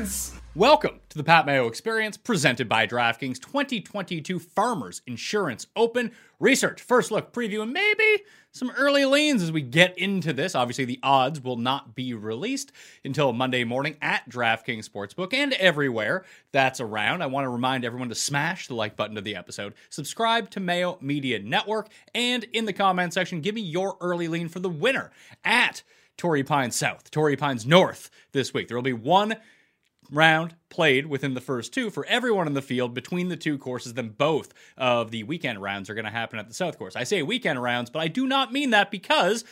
Experience. Welcome to the Pat Mayo Experience presented by DraftKings 2022 Farmers Insurance Open Research. First look, preview, and maybe some early leans as we get into this. Obviously, the odds will not be released until Monday morning at DraftKings Sportsbook and everywhere that's around. I want to remind everyone to smash the like button to the episode, subscribe to Mayo Media Network, and in the comment section, give me your early lean for the winner at Torrey Pines South, Torrey Pines North this week. There will be one round played within the first two for everyone in the field between the two courses. Then both of the weekend rounds are going to happen at the South Course. I say weekend rounds, but I do not mean that because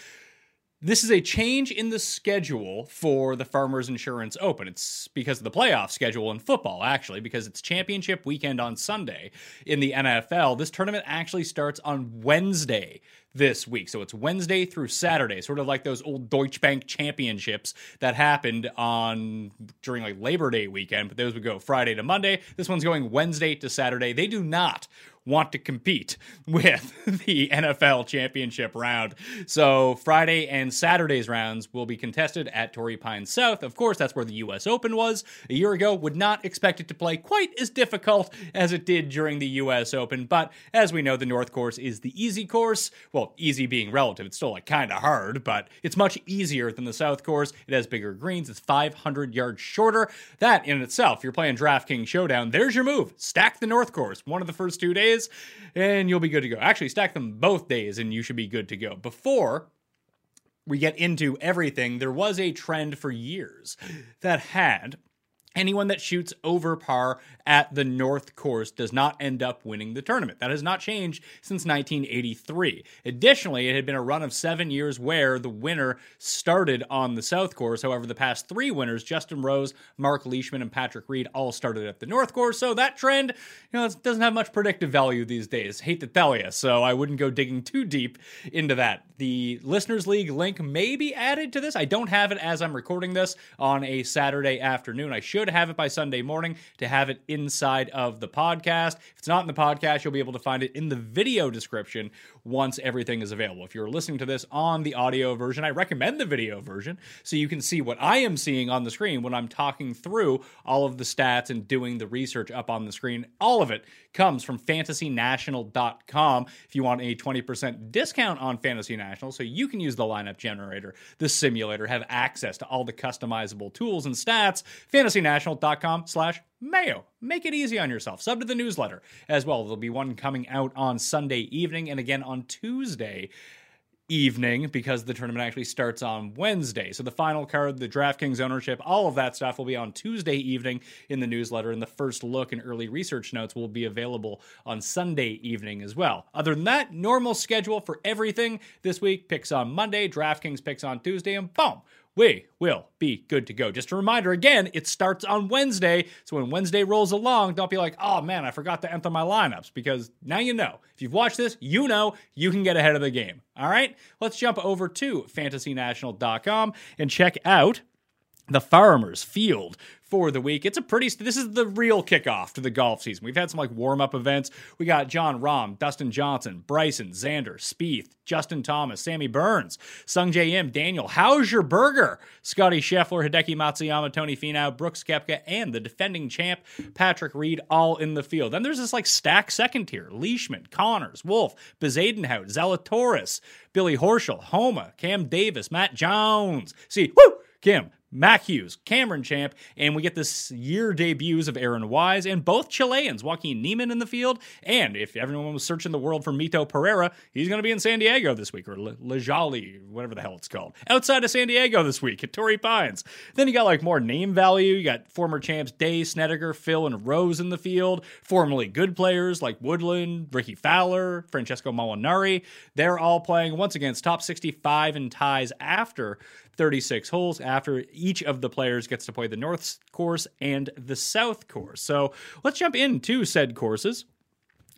this is a change in the schedule for the Farmers Insurance Open. It's because of the playoff schedule in football, actually, because it's championship weekend on Sunday in the NFL. This tournament actually starts on Wednesday this week. So it's Wednesday through Saturday, sort of like those old Deutsche Bank championships that happened on during like Labor Day weekend, but those would go Friday to Monday. This one's going Wednesday to Saturday. They do not want to compete with the NFL championship round. So Friday and Saturday's rounds will be contested at Torrey Pines South. Of course, that's where the US Open was a year ago. Would not expect it to play quite as difficult as it did during the US Open, but as we know, the North Course is the easy course. Well, easy being relative, it's still like kind of hard, but it's much easier than the South Course. It has bigger greens, it's 500 yards shorter. That in itself, you're playing DraftKings Showdown, there's your move. Stack the North Course one of the first two days and you'll be good to go. Actually, stack them both days and you should be good to go. Before we get into everything, there was a trend for years that had anyone that shoots over par at the North Course does not end up winning the tournament. That has not changed since 1983. Additionally, it had been a run of seven years where the winner started on the South Course. However, the past three winners, Justin Rose, Mark Leishman, and Patrick Reed, all started at the North Course. So that trend, you know, doesn't have much predictive value these days. Hate to tell you, so I wouldn't go digging too deep into that. The Listeners League link may be added to this. I don't have it as I'm recording this on a Saturday afternoon. I should have it by Sunday morning to have it inside of the podcast. If it's not in the podcast, you'll be able to find it in the video description once everything is available. If you're listening to this on the audio version, I recommend the video version so you can see what I am seeing on the screen when I'm talking through all of the stats and doing the research up on the screen. All of it comes from fantasynational.com if you want a 20% discount on Fantasy National so you can use the lineup generator, the simulator, have access to all the customizable tools and stats. fantasynational.com slash Mayo. Make it easy on yourself. Sub to the newsletter as well. There'll be one coming out on Sunday evening and again on Tuesday evening because the tournament actually starts on Wednesday. So the final card, the DraftKings ownership, all of that stuff will be on Tuesday evening in the newsletter, and the first look and early research notes will be available on Sunday evening as well. Other than that, normal schedule for everything this week picks on Monday, DraftKings picks on Tuesday, and boom, we will be good to go. Just a reminder again, it starts on Wednesday. So when Wednesday rolls along, don't be like, oh man, I forgot to enter my lineups because now you know. If you've watched this, you know you can get ahead of the game. All right, let's jump over to fantasynational.com and check out the Farmers Field for the week. It's a pretty, this is the real kickoff to the golf season. We've had some like warm up events. We got Jon Rahm, Dustin Johnson, Bryson, Xander, Spieth, Justin Thomas, Sammy Burns, Sungjae Im, Daniel, how's your burger? Scotty Scheffler, Hideki Matsuyama, Tony Finau, Brooks Koepka, and the defending champ, Patrick Reed, all in the field. Then there's this like stack second tier Leishman, Conners, Wolff, Bezuidenhout, Zalatoris, Billy Horschel, Homa, Cam Davis, Matt Jones. Si Woo Kim, Mac Hughes, Cameron Champ, and we get this year debuts of Aaron Wise and both Chileans, Joaquin Niemann in the field. And if everyone was searching the world for Mito Pereira, he's going to be in San Diego this week, or Le, Le whatever the hell it's called, outside of San Diego this week at Torrey Pines. Then you got like more name value. You got former champs Day, Snedeker, Phil, and Rose in the field. Formerly good players like Woodland, Rickie Fowler, Francesco Molinari. They're all playing once against top 65 in ties after 36 holes after each of the players gets to play the North course and the South course. So let's jump into said courses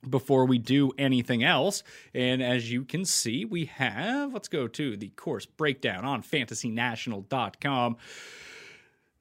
before we do anything else. And as you can see, we have, let's go to the course breakdown on fantasynational.com.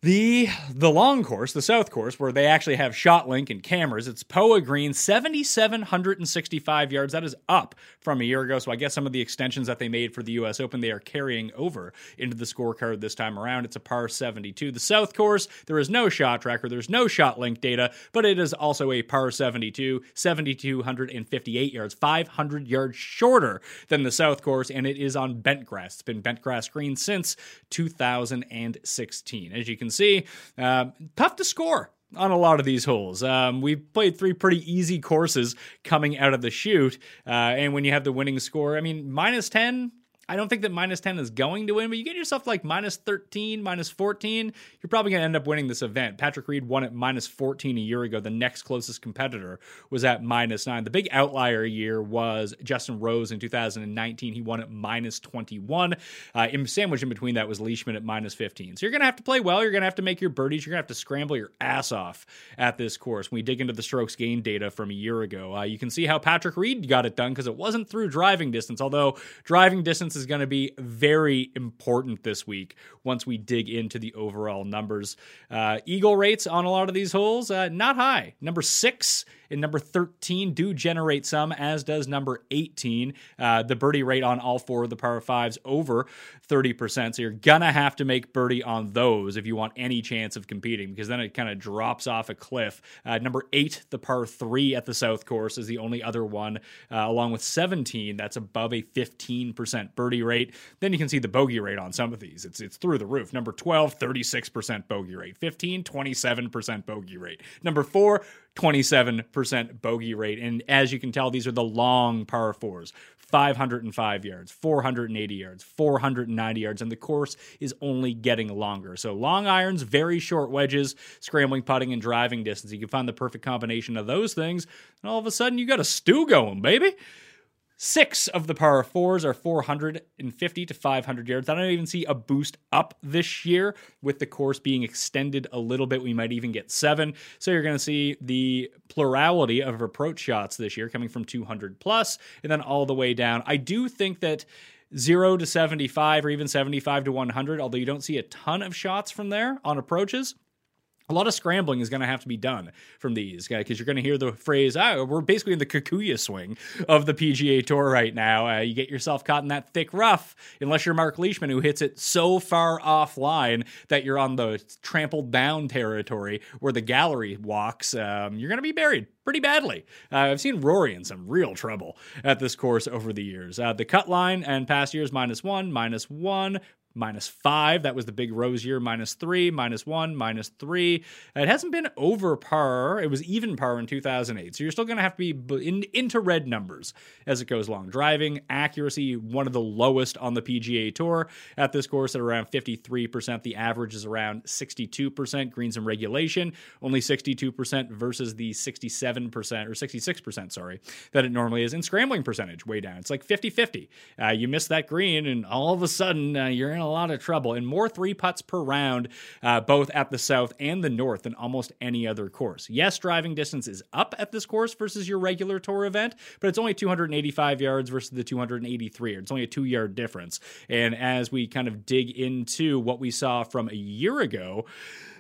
The the long course, the south course, where they actually have shot link and cameras, it's Poa Green, 7,765 yards. That is up from a year ago. So I guess some of the extensions that they made for the US Open, they are carrying over into the scorecard this time around. It's a par 72. The south course, there is no shot tracker, there's no shot link data, but it is also a par 72, 7,258 yards, 500 yards shorter than the south course, and it is on bent grass. It's been bent grass green since 2016. As you can see, uh, tough to score on a lot of these holes. Um, we've played three pretty easy courses coming out of the chute, uh, and when you have the winning score, I mean, minus 10, I don't think that minus 10 is going to win, but you get yourself like minus 13, minus 14, you're probably going to end up winning this event. Patrick Reed won at minus 14 a year ago. The next closest competitor was at minus 9. The big outlier year was Justin Rose in 2019. He won at minus 21. Uh, in sandwich in between that was Leishman at minus 15. So you're going to have to play well. You're going to have to make your birdies. You're going to have to scramble your ass off at this course. When we dig into the strokes gain data from a year ago, uh, you can see how Patrick Reed got it done because it wasn't through driving distance, although driving distance is going to be very important this week once we dig into the overall numbers. Uh, eagle rates on a lot of these holes, uh, not high. Number six and number 13 do generate some, as does number 18. Uh, the birdie rate on all four of the par fives over 30%. So you're going to have to make birdie on those if you want any chance of competing, because then it kind of drops off a cliff. Uh, number eight, the par three at the South Course, is the only other one, uh, along with 17, that's above a 15% birdie rate. Then you can see the bogey rate on some of these. It's, it's through the roof. Number 12, 36% bogey rate. 15, 27% bogey rate. Number four, 27% bogey rate. And as you can tell, these are the long par fours 505 yards, 480 yards, 490 yards, and the course is only getting longer. So long irons, very short wedges, scrambling, putting, and driving distance. You can find the perfect combination of those things, and all of a sudden you got a stew going, baby. Six of the par fours are 450 to 500 yards. I don't even see a boost up this year with the course being extended a little bit. We might even get seven. So you're going to see the plurality of approach shots this year coming from 200 plus and then all the way down. I do think that. 0 to 75 or even 75 to 100, although you don't see a ton of shots from there on approaches a lot of scrambling is going to have to be done from these guys because you're going to hear the phrase, oh, we're basically in the Kikuyu swing of the PGA Tour right now. Uh, you get yourself caught in that thick rough, unless you're Mark Leishman, who hits it so far offline that you're on the trampled down territory where the gallery walks. Um, you're going to be buried pretty badly. Uh, I've seen Rory in some real trouble at this course over the years. Uh, the cut line and past years minus one, minus one, minus five. That was the big Rose year, minus three, minus one, minus three. It hasn't been over par. It was even par in 2008. So you're still going to have to be in, into red numbers as it goes along. Driving accuracy, one of the lowest on the PGA Tour at this course at around 53%. The average is around 62%. Greens and regulation, only 62% versus the 67% or 66%, sorry, that it normally is. In scrambling percentage, way down. It's like 50 50. Uh, you miss that green, and all of a sudden, uh, you're in a lot of trouble. And more three putts per round, uh, both at the south and the north, than almost any other course. Yes, driving distance is up at this course versus your regular tour event, but it's only 285 yards versus the 283. It's only a two yard difference. And as we kind of dig into what we saw from a year ago,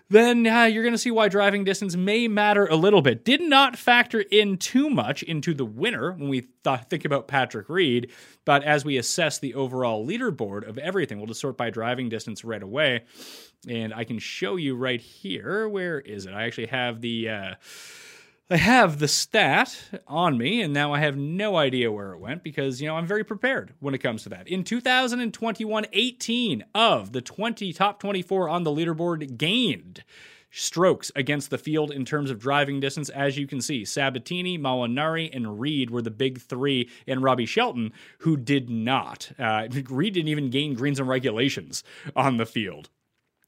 then uh, you're going to see why driving distance may matter a little bit. Did not factor in too much into the winner when we th- think about Patrick Reed, but as we assess the overall leaderboard of everything, we'll just sort by driving distance right away. And I can show you right here. Where is it? I actually have the. Uh, I have the stat on me, and now I have no idea where it went because, you know, I'm very prepared when it comes to that. In 2021, 18 of the 20 top 24 on the leaderboard gained strokes against the field in terms of driving distance. As you can see, Sabatini, Molinari, and Reed were the big three, and Robbie Shelton, who did not. Uh, Reed didn't even gain greens and regulations on the field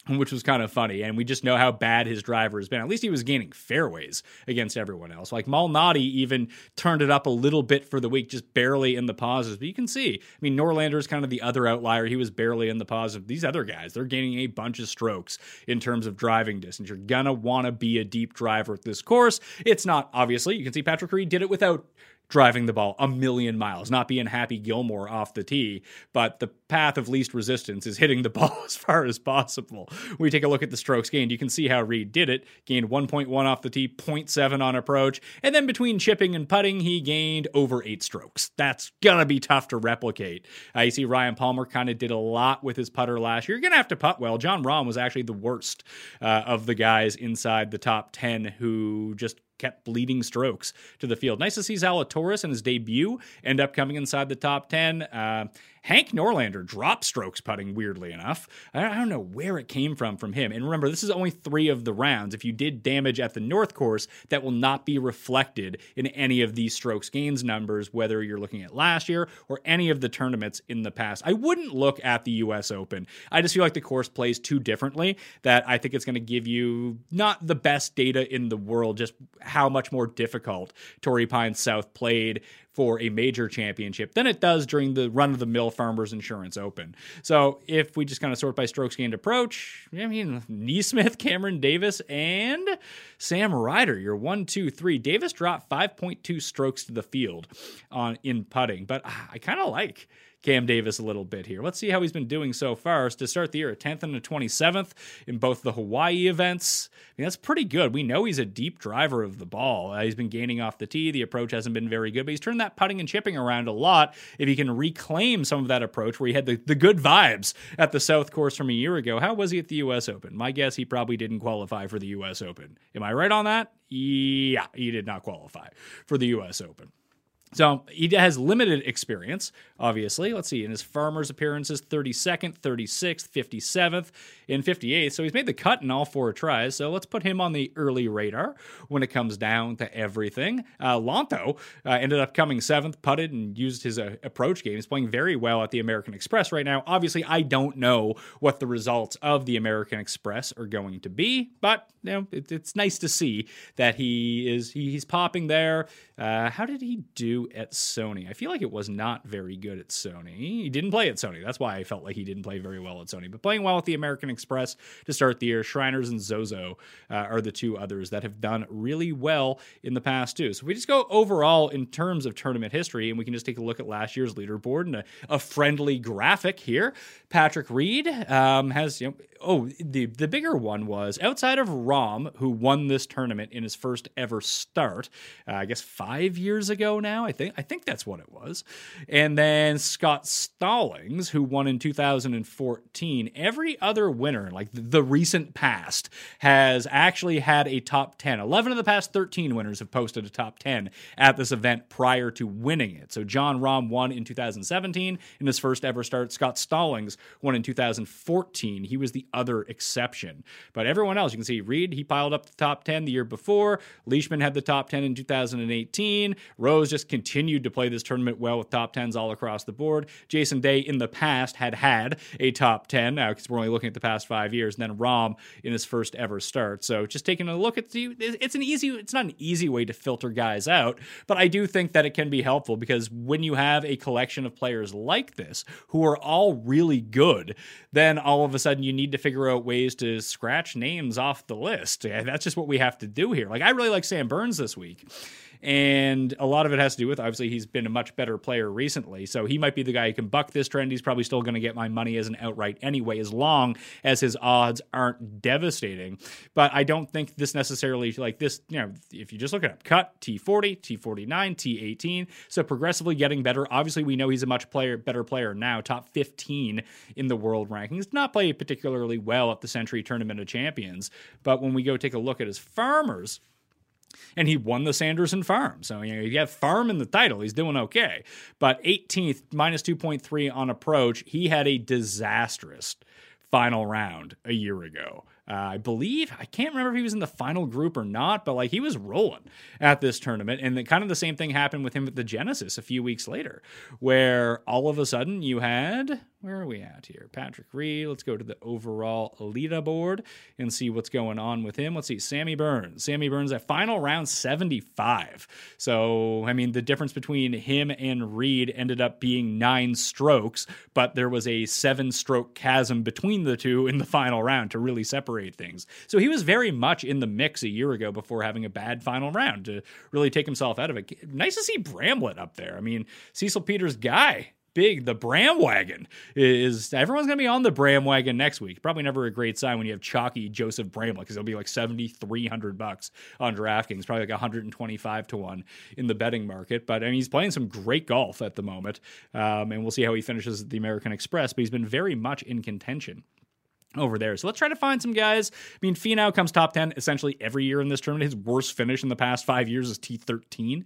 which was kind of funny. And we just know how bad his driver has been. At least he was gaining fairways against everyone else. Like Malnati even turned it up a little bit for the week, just barely in the positives. But you can see, I mean, Norlander is kind of the other outlier. He was barely in the positive. These other guys, they're gaining a bunch of strokes in terms of driving distance. You're going to want to be a deep driver at this course. It's not, obviously, you can see Patrick Reed did it without driving the ball a million miles, not being Happy Gilmore off the tee, but the path of least resistance is hitting the ball as far as possible. We take a look at the strokes gained. You can see how Reed did it. Gained 1.1 off the tee, 0.7 on approach, and then between chipping and putting, he gained over eight strokes. That's gonna be tough to replicate. Uh, you see, Ryan Palmer kind of did a lot with his putter last year. You're gonna have to putt well. Jon Rahm was actually the worst uh, of the guys inside the top 10 who just kept bleeding strokes to the field. Nice to see Zalatoris in his debut end up coming inside the top 10. Uh, Hank Norlander dropped strokes putting, weirdly enough. I don't know where it came from from him. And remember, this is only three of the rounds. If you did damage at the North Course, that will not be reflected in any of these strokes gains numbers, whether you're looking at last year or any of the tournaments in the past. I wouldn't look at the US Open. I just feel like the course plays too differently that I think it's going to give you not the best data in the world, just how much more difficult Torrey Pines South played for a major championship than it does during the run of the mill Farmers Insurance Open. So if we just kind of sort by strokes gained approach, I mean, NeSmith, Cameron Davis, and Sam Ryder, you're one, two, three. Davis dropped 5.2 strokes to the field on in putting, but I kind of like Cam Davis a little bit here. Let's see how he's been doing so far. To start the year, a 10th and a 27th in both the Hawaii events. I mean, that's pretty good. We know he's a deep driver of the ball. Uh, he's been gaining off the tee. The approach hasn't been very good, but he's turned that putting and chipping around a lot. If he can reclaim some of that approach where he had the, the good vibes at the South Course from a year ago, how was he at the U.S. Open? My guess, he probably didn't qualify for the U.S. Open. Am I right on that? Yeah, he did not qualify for the U.S. Open. So he has limited experience, obviously. Let's see, in his farmers appearances, 32nd, 36th, 57th, and 58th. So he's made the cut in all four tries. So let's put him on the early radar when it comes down to everything. Uh, Lanto uh, ended up coming seventh, putted, and used his uh, approach game. He's playing very well at the American Express right now. Obviously, I don't know what the results of the American Express are going to be, but you know, it, it's nice to see that he is he, he's popping there. Uh, how did he do? At Sony. I feel like it was not very good at Sony. He didn't play at Sony. That's why I felt like he didn't play very well at Sony. But playing well at the American Express to start the year, Shriners and Zozo uh, are the two others that have done really well in the past too. So we just go overall in terms of tournament history, and we can just take a look at last year's leaderboard and a, a friendly graphic here. Patrick Reed um, has you know oh, the the bigger one was outside of Rahm, who won this tournament in his first ever start. Uh, I guess five years ago now. Think I think that's what it was. And then Scott Stallings, who won in 2014. Every other winner, like the recent past, has actually had a top 10. 11 of the past 13 winners have posted a top 10 at this event prior to winning it. So Jon Rahm won in 2017 in his first ever start. Scott Stallings won in 2014. He was the other exception. But everyone else, you can see Reed, he piled up the top 10 the year before. Leishman had the top 10 in 2018. Rose just continued to play this tournament well with top 10s all across the board. Jason Day in the past had had a top 10 uh, now because we're only looking at the past five years. And then Rahm in his first ever start. So just taking a look at the, it's an easy, it's not an easy way to filter guys out, but I do think that it can be helpful because when you have a collection of players like this who are all really good, then all of a sudden you need to figure out ways to scratch names off the list. That's just what we have to do here. Like I really like Sam Burns this week. And a lot of it has to do with obviously he's been a much better player recently. So he might be the guy who can buck this trend. He's probably still going to get my money as an outright anyway, as long as his odds aren't devastating. But I don't think this necessarily like this, you know, if you just look it up, cut T40, T49, T18. So progressively getting better. Obviously, we know he's a much player better player now, top 15 in the world rankings. Not played particularly well at the Sentry Tournament of Champions. But when we go take a look at his farmers, and he won the Sanderson Farm. So you know you have Farm in the title. He's doing okay. But 18th minus 2.3 on approach. He had a disastrous final round a year ago. Uh, I believe I can't remember if he was in the final group or not, but like he was rolling at this tournament, and the, kind of the same thing happened with him at the Genesis a few weeks later, where all of a sudden you had where are we at here? Patrick Reed. Let's go to the overall Alita board and see what's going on with him. Let's see. Sammy Burns. Sammy Burns at final round 75. So, I mean, the difference between him and Reed ended up being nine strokes, but there was a seven stroke chasm between the two in the final round to really separate things. So he was very much in the mix a year ago before having a bad final round to really take himself out of it. Nice to see Bramlett up there. I mean, Cecil Peters' guy big the Bram wagon is everyone's to be on the Bram wagon next week. Probably never a great sign when you have chalky Joseph Bramlett because it'll be like 7300 bucks on DraftKings, probably like 125 to 1 in the betting market, but I mean he's playing some great golf at the moment. Um, and we'll see how he finishes at the American Express, but he's been very much in contention over there. So let's try to find some guys. I mean, Finau comes top 10 essentially every year in this tournament. His worst finish in the past five years is T13.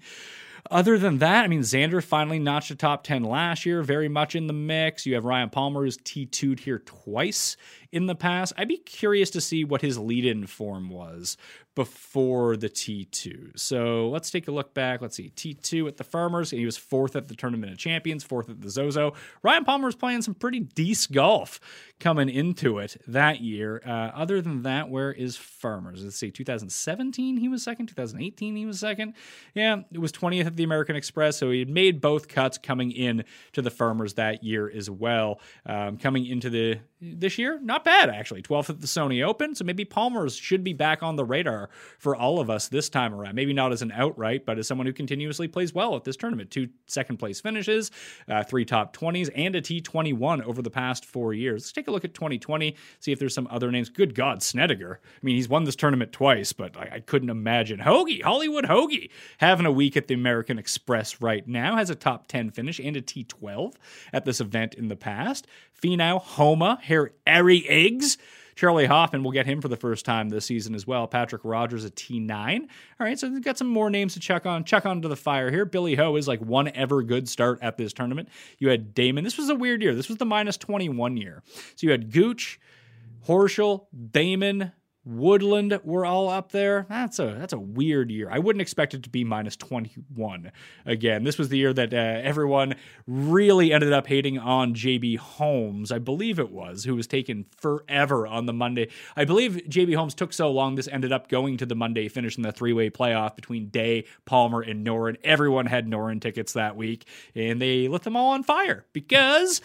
Other than that, I mean, Xander finally notched a top 10 last year, very much in the mix. You have Ryan Palmer, who's T2'd here twice in the past. I'd be curious to see what his lead in form was before the T2. So let's take a look back. Let's see. T2 at the Farmers. He was fourth at the Tournament of Champions, fourth at the Zozo. Ryan Palmer was playing some pretty decent golf coming into it that year. Uh, other than that, where is Farmers? Let's see. 2017, he was second. 2018, he was second. Yeah, it was 20th at the American Express. So he had made both cuts coming in to the Farmers that year as well. Um, coming into the this year, not bad actually. 12th at the Sony Open. So maybe Palmer's should be back on the radar for all of us this time around. Maybe not as an outright, but as someone who continuously plays well at this tournament. Two second place finishes, uh, three top 20s, and a T21 over the past four years. Let's take a look at 2020, see if there's some other names. Good God, Snedeker. I mean, he's won this tournament twice, but I, I couldn't imagine. Hoge, Hollywood Hoge, having a week at the American Express right now, has a top 10 finish and a T12 at this event in the past. Finau, Homa, Harry Higgs. Charley Hoffman, will get him for the first time this season as well. Patrick Rodgers, at T9. All right, so we've got some more names to check on. Check onto the fire here. Billy Ho is like one ever good start at this tournament. You had Damon. This was a weird year. This was the minus 21 year. So you had Gooch, Horschel, Damon, Woodland were all up there. That's a that's a weird year. I wouldn't expect it to be minus 21 again. This was the year that uh, everyone really ended up hating on JB Holmes. I believe it was who was taken forever on the Monday. I believe JB Holmes took so long this ended up going to the Monday finish in the three-way playoff between Day, Palmer and Noren. Everyone had Noren tickets that week and they lit them all on fire because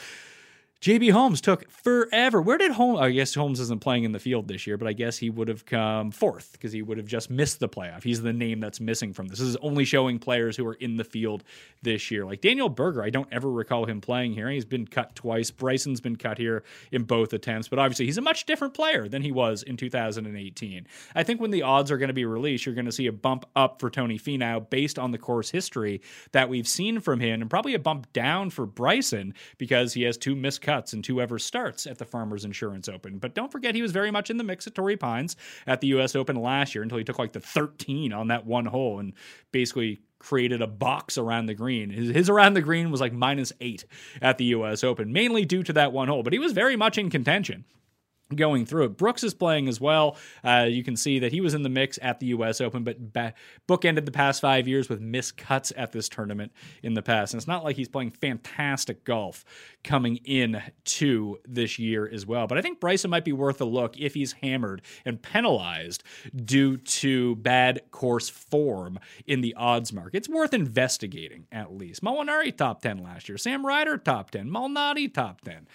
JB Holmes took forever. Where did Holmes? I guess Holmes isn't playing in the field this year, but I guess he would have come fourth because he would have just missed the playoff. He's the name that's missing from this. This is only showing players who are in the field this year. Like Daniel Berger, I don't ever recall him playing here. He's been cut twice. Bryson's been cut here in both attempts, but obviously he's a much different player than he was in 2018. I think when the odds are going to be released, you're going to see a bump up for Tony Finau based on the course history that we've seen from him, and probably a bump down for Bryson because he has two missed cuts and two ever starts at the Farmers Insurance Open. But don't forget, he was very much in the mix at Torrey Pines at the U.S. Open last year until he took like the 13 on that one hole and basically created a box around the green. His, his, around the green was like minus eight at the U.S. Open, mainly due to that one hole, but he was very much in contention going through it. Brooks is playing as well. Uh, you can see that he was in the mix at the U.S. Open, but ba- bookended the past five years with missed cuts at this tournament in the past. And it's not like he's playing fantastic golf coming in to this year as well. But I think Bryson might be worth a look if he's hammered and penalized due to bad course form in the odds market. It's worth investigating at least. Molinari top 10 last year. Sam Ryder top 10. Malnati top 10.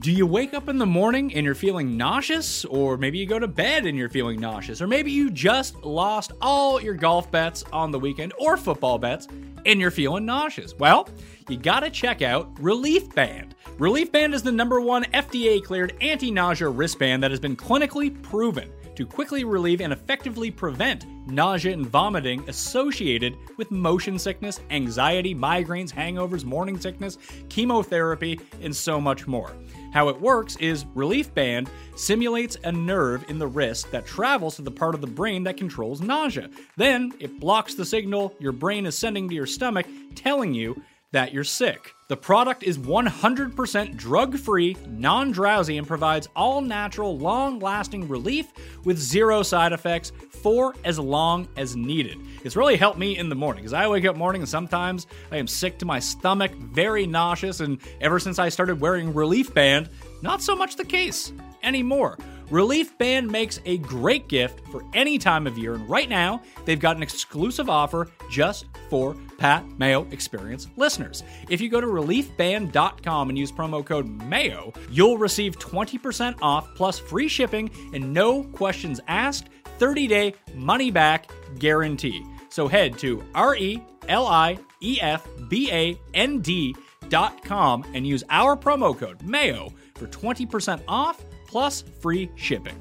Do you wake up in the morning and you're feeling nauseous? Or maybe you go to bed and you're feeling nauseous? Or maybe you just lost all your golf bets on the weekend or football bets and you're feeling nauseous? Well, you gotta check out Relief Band. Relief Band is the number one FDA cleared anti nausea wristband that has been clinically proven to quickly relieve and effectively prevent nausea and vomiting associated with motion sickness, anxiety, migraines, hangovers, morning sickness, chemotherapy, and so much more. How it works is Relief Band simulates a nerve in the wrist that travels to the part of the brain that controls nausea. Then it blocks the signal your brain is sending to your stomach, telling you that you're sick. The product is 100% drug free, non drowsy, and provides all natural, long lasting relief with zero side effects for as long as needed. It's really helped me in the morning because I wake up morning and sometimes I am sick to my stomach, very nauseous, and ever since I started wearing Relief Band, not so much the case anymore. Relief Band makes a great gift for any time of year, and right now they've got an exclusive offer just for Pat Mayo Experience listeners. If you go to reliefband.com and use promo code MAYO, you'll receive 20% off plus free shipping and no questions asked, 30 day money back guarantee. So head to R E L I E F B A N D.com and use our promo code MAYO for 20% off plus free shipping.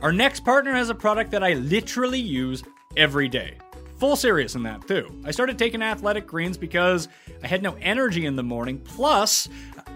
Our next partner has a product that I literally use every day. Full serious in that too. I started taking athletic greens because I had no energy in the morning. Plus,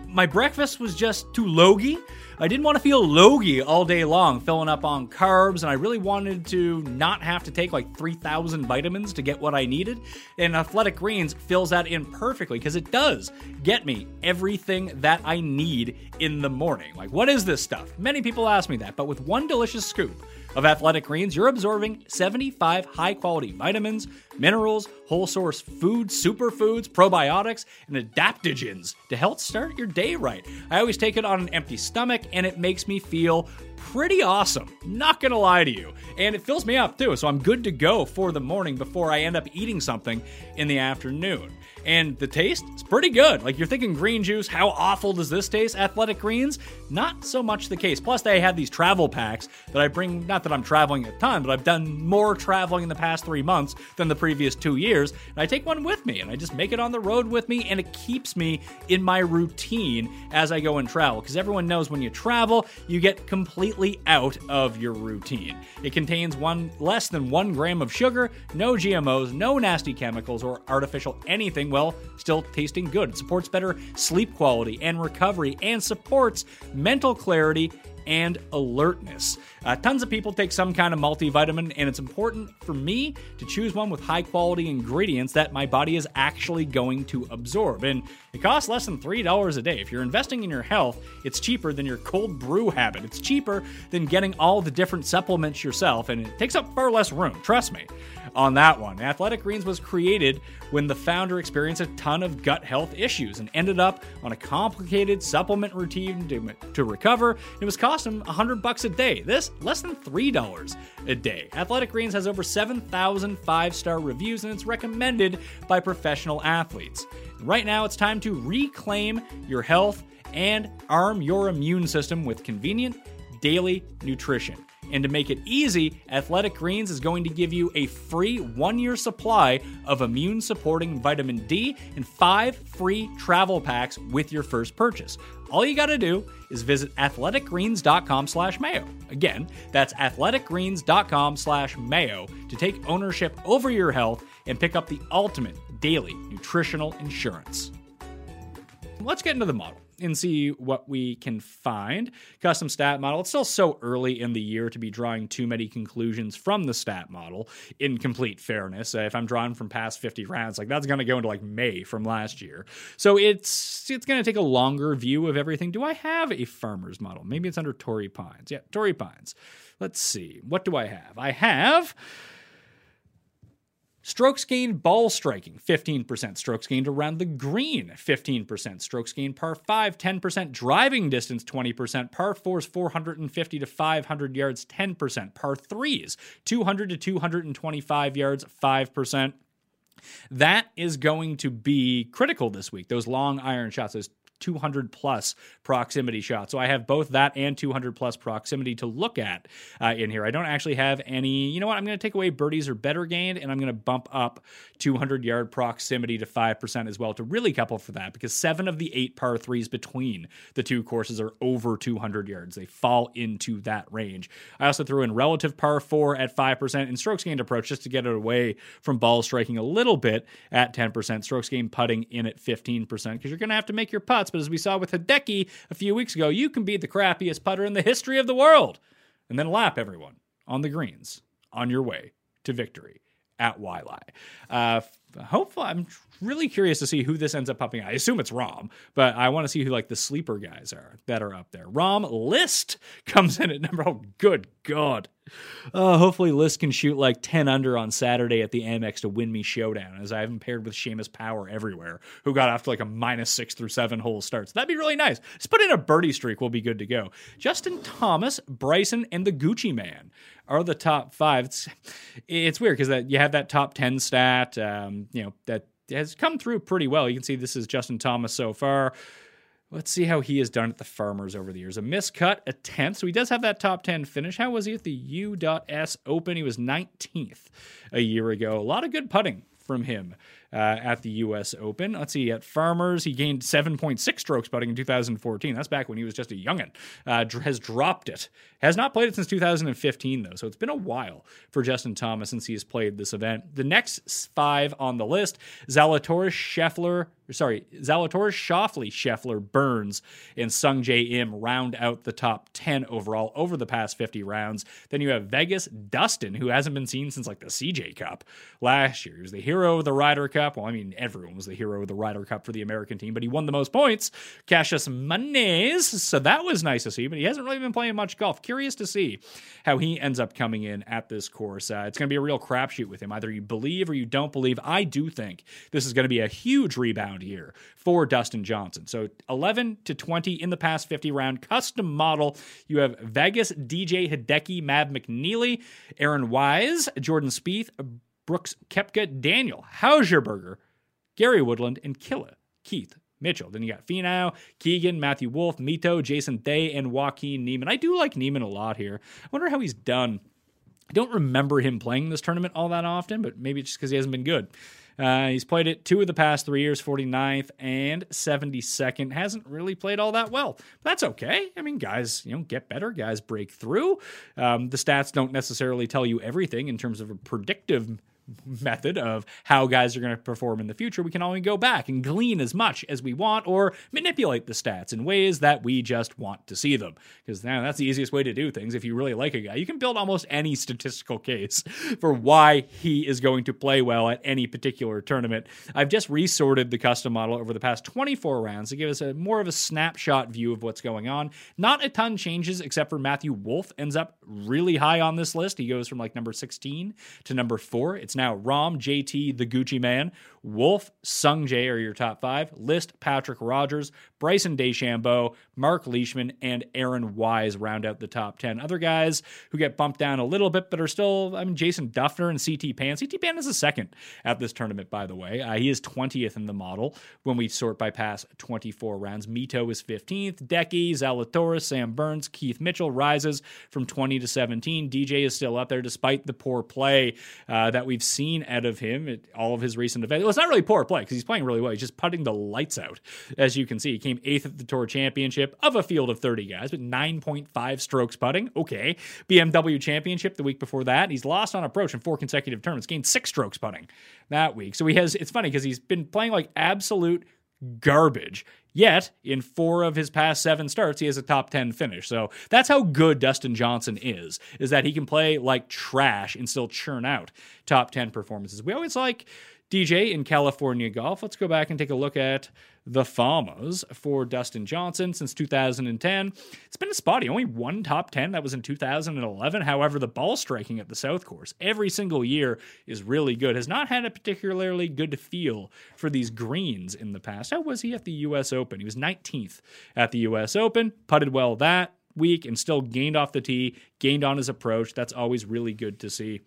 my breakfast was just too logy. I didn't want to feel logy all day long, filling up on carbs, and I really wanted to not have to take like 3,000 vitamins to get what I needed. And Athletic Greens fills that in perfectly because it does get me everything that I need in the morning. Like, what is this stuff? Many people ask me that, but with one delicious scoop, of Athletic Greens, you're absorbing 75 high quality vitamins, minerals, whole source foods, superfoods, probiotics, and adaptogens to help start your day right. I always take it on an empty stomach, and it makes me feel pretty awesome. Not gonna lie to you. And it fills me up too, so I'm good to go for the morning before I end up eating something in the afternoon. And the taste is pretty good. Like you're thinking green juice, how awful does this taste? Athletic greens? Not so much the case. Plus, they have these travel packs that I bring, not that I'm traveling a ton, but I've done more traveling in the past three months than the previous two years. And I take one with me and I just make it on the road with me, and it keeps me in my routine as I go and travel. Because everyone knows when you travel, you get completely out of your routine. It contains one less than one gram of sugar, no GMOs, no nasty chemicals or artificial anything well, still tasting good. It supports better sleep quality and recovery and supports mental clarity and alertness. Uh, tons of people take some kind of multivitamin, and it's important for me to choose one with high quality ingredients that my body is actually going to absorb. And it costs less than $3 a day. If you're investing in your health, it's cheaper than your cold brew habit. It's cheaper than getting all the different supplements yourself, and it takes up far less room, trust me on that one. Athletic Greens was created when the founder experienced a ton of gut health issues and ended up on a complicated supplement routine to, to recover. It was costing him 100 bucks a day. This less than $3 a day. Athletic Greens has over 7,000 five-star reviews and it's recommended by professional athletes. Right now it's time to reclaim your health and arm your immune system with convenient daily nutrition. And to make it easy, Athletic Greens is going to give you a free one year supply of immune supporting vitamin D and five free travel packs with your first purchase. All you got to do is visit athleticgreens.com slash mayo. Again, that's athleticgreens.com slash mayo to take ownership over your health and pick up the ultimate daily nutritional insurance. Let's get into the model and see what we can find. Custom stat model. It's still so early in the year to be drawing too many conclusions from the stat model. In complete fairness, uh, if I'm drawing from past 50 rounds, like that's going to go into like May from last year. So it's it's going to take a longer view of everything. Do I have a farmer's model? Maybe it's under Torrey Pines. Yeah, Torrey Pines. Let's see. What do I have? I have Strokes gained ball striking, 15%. Strokes gained around the green, 15%. Strokes gained par 5, 10%. Driving distance, 20%. Par 4s, 450 to 500 yards, 10%. Par 3s, 200 to 225 yards, 5%. That is going to be critical this week. Those long iron shots, those 200 plus proximity shot. So I have both that and 200 plus proximity to look at uh, in here. I don't actually have any, you know what? I'm going to take away birdies or better gained and I'm going to bump up 200 yard proximity to 5% as well to really couple for that because seven of the eight par threes between the two courses are over 200 yards. They fall into that range. I also threw in relative par four at 5% and strokes gained approach just to get it away from ball striking a little bit at 10%. Strokes gained putting in at 15% because you're going to have to make your putts but as we saw with Hideki a few weeks ago, you can be the crappiest putter in the history of the world and then lap everyone on the greens on your way to victory at Waialae. Uh, hopefully, I'm really curious to see who this ends up popping out. I assume it's Rahm, but I want to see who like the sleeper guys are that are up there. Rahm List comes in at number. Oh, good God. Uh, hopefully, List can shoot like 10 under on Saturday at the Amex to win me showdown, as I haven't paired with Seamus Power everywhere, who got off to like a minus six through seven hole starts. That'd be really nice. Just put in a birdie streak, we'll be good to go. Justin Thomas, Bryson, and the Gucci Man are the top five. It's, it's weird because you have that top 10 stat, um, you know, that has come through pretty well. You can see this is Justin Thomas so far. Let's see how he has done at the Farmers over the years. A miscut, a 10th. So he does have that top 10 finish. How was he at the U.S. Open? He was 19th a year ago. A lot of good putting from him uh, at the U.S. Open. Let's see, at Farmers, he gained 7.6 strokes putting in 2014. That's back when he was just a youngin. Uh, has dropped it. Has not played it since 2015, though, so it's been a while for Justin Thomas since he has played this event. The next five on the list Zalatoris, Scheffler, sorry, Zalatoris, Schauffele, Scheffler, Burns, and Sung Jae Im round out the top 10 overall over the past 50 rounds. Then you have Vegas Dustin, who hasn't been seen since like the CJ Cup last year. He was the hero of the Ryder Cup. Well, I mean, everyone was the hero of the Ryder Cup for the American team, but he won the most points. Cassius Manes, so that was nice to see, but he hasn't really been playing much golf. Curious to see how he ends up coming in at this course. Uh, it's going to be a real crapshoot with him. Either you believe or you don't believe. I do think this is going to be a huge rebound year for Dustin Johnson. So 11 to 20 in the past 50 round custom model. You have Vegas, DJ Hideki, Mav McNealy, Aaron Wise, Jordan Spieth, Brooks Koepka, Daniel Hausberger, Gary Woodland, and Killa Keith Mitchell. Then you got Finau, Keegan, Matthew Wolff, Mito, Jason Day, and Joaquin Niemann. I do like Niemann a lot here. I wonder how he's done. I don't remember him playing this tournament all that often, but maybe it's just because he hasn't been good. Uh, he's played it two of the past three years, 49th and 72nd. Hasn't really played all that well. But that's okay. I mean, guys, you know, get better. Guys break through. Um, the stats don't necessarily tell you everything in terms of a predictive method of how guys are going to perform in the future, we can only go back and glean as much as we want or manipulate the stats in ways that we just want to see them. Because now that's the easiest way to do things. If you really like a guy, you can build almost any statistical case for why he is going to play well at any particular tournament. I've just resorted the custom model over the past 24 rounds to give us a more of a snapshot view of what's going on. Not a ton changes except for Matthew Wolff ends up really high on this list. He goes from like number 16 to number 4. It's now. Rahm JT, the Gucci Man, Wolff, Sungjae are your top five. List, Patrick Rodgers, Bryson DeChambeau, Mark Leishman, and Aaron Wise round out the top 10. Other guys who get bumped down a little bit, but are still, I mean, Jason Dufner and CT Pan. CT Pan is a second at this tournament, by the way. Uh, he is 20th in the model when we sort by past 24 rounds. Mito is 15th. Decky, Zalatoris, Sam Burns, Keith Mitchell rises from 20 to 17. DJ is still up there despite the poor play uh, that we've seen out of him at all of his recent events. Well, it's not really poor play because he's playing really well. He's just putting the lights out. As you can see, he came eighth at the Tour Championship of a field of 30 guys, but 9.5 strokes putting. Okay. BMW Championship the week before that. He's lost on approach in four consecutive tournaments, gained six strokes putting that week. So he has, it's funny because he's been playing like absolute garbage. Yet, in four of his past seven starts, he has a top 10 finish. So that's how good Dustin Johnson is, is that he can play like trash and still churn out top 10 performances. We always like DJ in California Golf. Let's go back and take a look at the Farmers for Dustin Johnson since 2010. It's been a spotty, only one top 10. That was in 2011. However, the ball striking at the South Course every single year is really good. Has not had a particularly good feel for these greens in the past. How was he at the U.S. Open? He was 19th at the U.S. Open, putted well that week, and still gained off the tee, gained on his approach. That's always really good to see.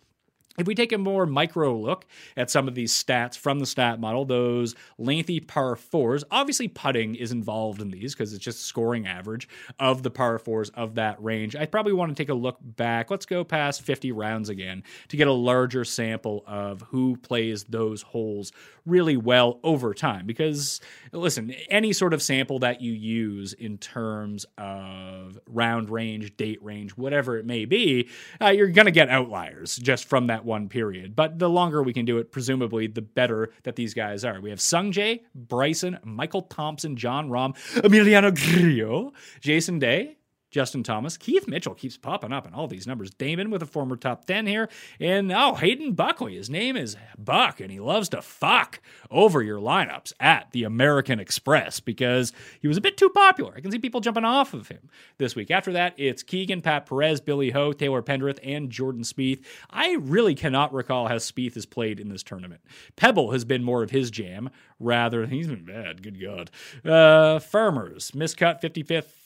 If we take a more micro look at some of these stats from the stat model, those lengthy par fours, obviously putting is involved in these because it's just scoring average of the par fours of that range. I probably want to take a look back. Let's go past 50 rounds again to get a larger sample of who plays those holes really well over time. Because, listen, any sort of sample that you use in terms of round range, date range, whatever it may be, uh, you're going to get outliers just from that one period. But the longer we can do it, presumably, the better that these guys are. We have Sungjae, Bryson, Michael Thompson, Jon Rahm, Emiliano Grillo, Jason Day, Justin Thomas. Keith Mitchell keeps popping up in all these numbers. Damon with a former top 10 here. And oh, Hayden Buckley. His name is Buck, and he loves to fuck over your lineups at the American Express because he was a bit too popular. I can see people jumping off of him this week. After that, it's Keegan, Pat Perez, Billy Ho, Taylor Pendrith, and Jordan Spieth. I really cannot recall how Spieth has played in this tournament. Pebble has been more of his jam rather. He's been bad. Good God. Uh, Farmers, miscut 55th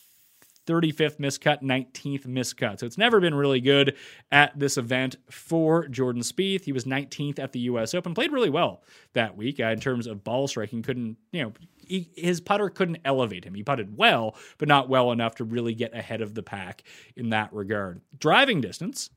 35th miscut, 19th miscut. So it's never been really good at this event for Jordan Spieth. He was 19th at the U.S. Open, played really well that week uh, in terms of ball striking. Couldn't, you know, he, his putter couldn't elevate him. He putted well, but not well enough to really get ahead of the pack in that regard. Driving distance,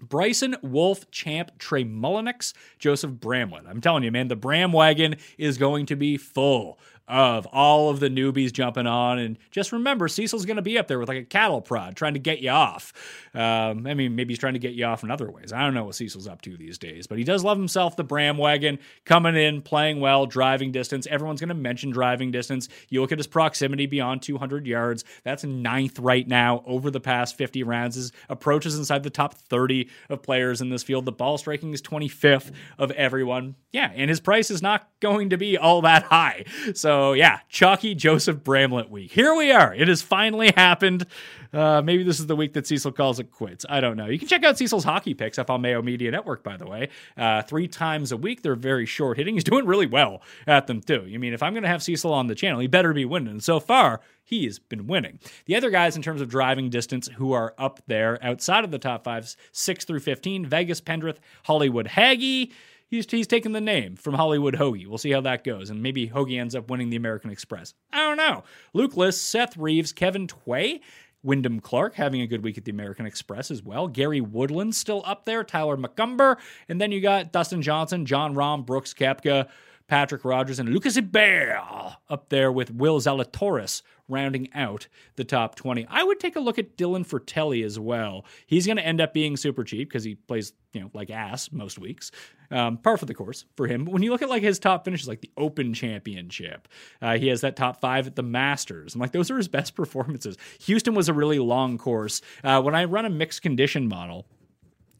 Bryson, Wolff, Champ, Trey Mullinax, Joseph Bramlett. I'm telling you, man, the Bram wagon is going to be full of all of the newbies jumping on. And just remember, Cecil's going to be up there with like a cattle prod trying to get you off. Um, I mean, maybe he's trying to get you off in other ways. I don't know what Cecil's up to these days, but he does love himself the Bram wagon, coming in, playing well, driving distance. Everyone's going to mention driving distance. You look at his proximity beyond 200 yards. That's ninth right now over the past 50 rounds. His approaches inside the top 30 of players in this field. The ball striking is 25th of everyone. Yeah, and his price is not going to be all that high. So so yeah, chalky Joseph Bramlett week. Here we are. It has finally happened. Uh, maybe this is the week that Cecil calls it quits. I don't know. You can check out Cecil's hockey picks up on Mayo Media Network, by the way. Uh, three times a week. They're very short hitting. He's doing really well at them too. I mean, if I'm going to have Cecil on the channel, he better be winning. And so far, he has been winning. The other guys, in terms of driving distance, who are up there outside of the top five, six through fifteen: Vegas, Pendrith, Hollywood, Haggy he's he's taking the name from Hollywood Hoagie. We'll see how that goes, and maybe Hoagie ends up winning the American Express. I don't know. Luke List, Seth Reeves, Kevin Tway. Wyndham Clark having a good week at the American Express as well. Gary Woodland still up there. Tyler McCumber. And then you got Dustin Johnson, Jon Rahm, Brooks Koepka, Patrick Rodgers, and Lucas Herbert up there with Will Zalatoris rounding out the top 20. I would take a look at Dylan Frittelli as well. He's going to end up being super cheap because he plays, you know, like ass most weeks. Um, par for the course for him. But when you look at like his top finishes, like the Open Championship, uh, he has that top five at the Masters, and like those are his best performances. Houston was a really long course. Uh, when I run a mixed condition model,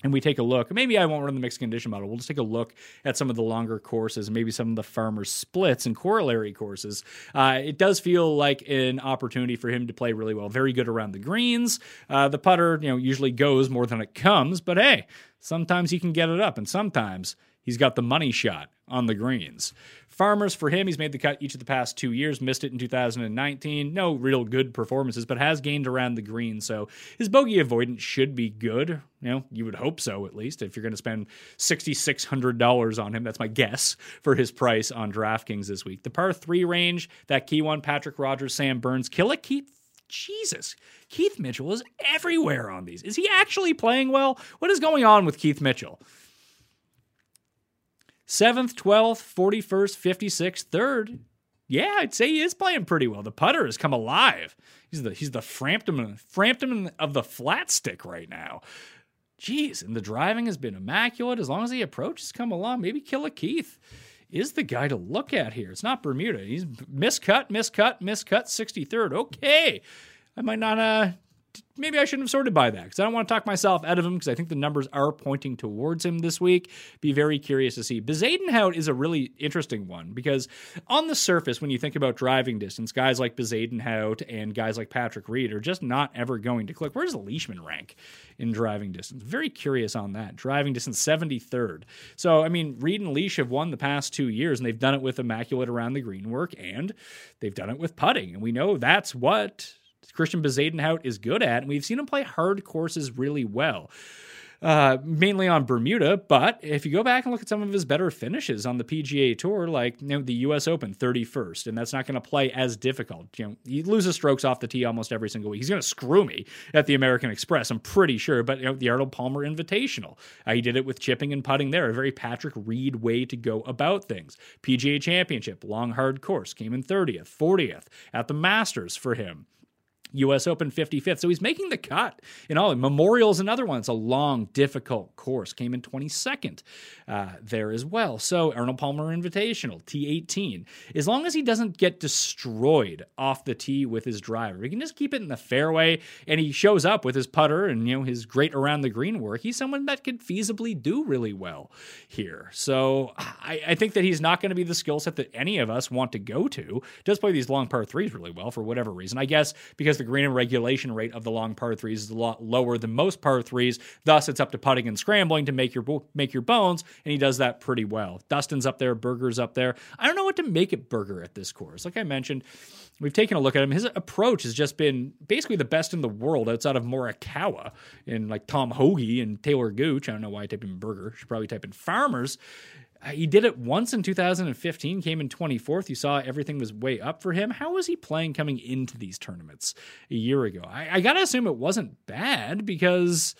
and we take a look. Maybe I won't run the mixed condition model. We'll just take a look at some of the longer courses, maybe some of the farmers splits and corollary courses. Uh, it does feel like an opportunity for him to play really well. Very good around the greens. Uh, the putter, you know, usually goes more than it comes, but hey, sometimes he can get it up, and sometimes He's got the money shot on the greens. Farmers, for him, he's made the cut each of the past two years, missed it in 2019. No real good performances, but has gained around the green. So his bogey avoidance should be good. You know, you would hope so, at least. If you're going to spend $6,600 on him, that's my guess for his price on DraftKings this week. The par three range, that key one, Patrick Rodgers, Sam Burns, kill it, Keith. Jesus, Keith Mitchell is everywhere on these. Is he actually playing well? What is going on with Keith Mitchell? Seventh, 12th, 41st, 56th, third. Yeah, I'd say he is playing pretty well. The putter has come alive. He's the he's the Frampton Frampton of the flat stick right now. Jeez, and the driving has been immaculate. As long as the approach has come along, maybe Killer Keith is the guy to look at here. It's not Bermuda. He's miscut, miscut, miscut, 63rd. Okay. I might not uh maybe I shouldn't have sorted by that because I don't want to talk myself out of him because I think the numbers are pointing towards him this week. Be very curious to see. Bezuidenhout is a really interesting one because on the surface, when you think about driving distance, guys like Bezuidenhout and guys like Patrick Reed are just not ever going to click. Where does Leishman rank in driving distance? Very curious on that. Driving distance 73rd. So, I mean, Reed and Leash have won the past two years and they've done it with immaculate around the green work and they've done it with putting. And we know that's what Christian Bezuidenhout is good at, and we've seen him play hard courses really well. Uh, mainly on Bermuda, but if you go back and look at some of his better finishes on the PGA Tour, like you know the U.S. Open 31st, and that's not going to play as difficult. You know, he loses strokes off the tee almost every single week. He's going to screw me at the American Express, I'm pretty sure. But you know, the Arnold Palmer Invitational, uh, he did it with chipping and putting there, a very Patrick Reed way to go about things. PGA Championship, long hard course, came in 30th, 40th at the Masters for him. US Open 55th. So he's making the cut in all. Memorial's another one. It's a long, difficult course. Came in 22nd uh, there as well. So Arnold Palmer Invitational, T18. As long as he doesn't get destroyed off the tee with his driver, he can just keep it in the fairway and he shows up with his putter and you know his great around the green work. He's someone that could feasibly do really well here. So I, I think that he's not going to be the skill set that any of us want to go to. Does play these long par threes really well for whatever reason. I guess because the green and regulation rate of the long par threes is a lot lower than most par threes. Thus, it's up to putting and scrambling to make your make your bones, and he does that pretty well. Dustin's up there, Burger's up there. I don't know what to make it Burger at this course. Like I mentioned, we've taken a look at him. His approach has just been basically the best in the world outside of Morikawa and like Tom Hoge and Taylor Gooch. I don't know why I typed in Burger. Should probably type in Farmers. Uh, he did it once in 2015, came in 24th. You saw everything was way up for him. How was he playing coming into these tournaments a year ago? I, I got to assume it wasn't bad because,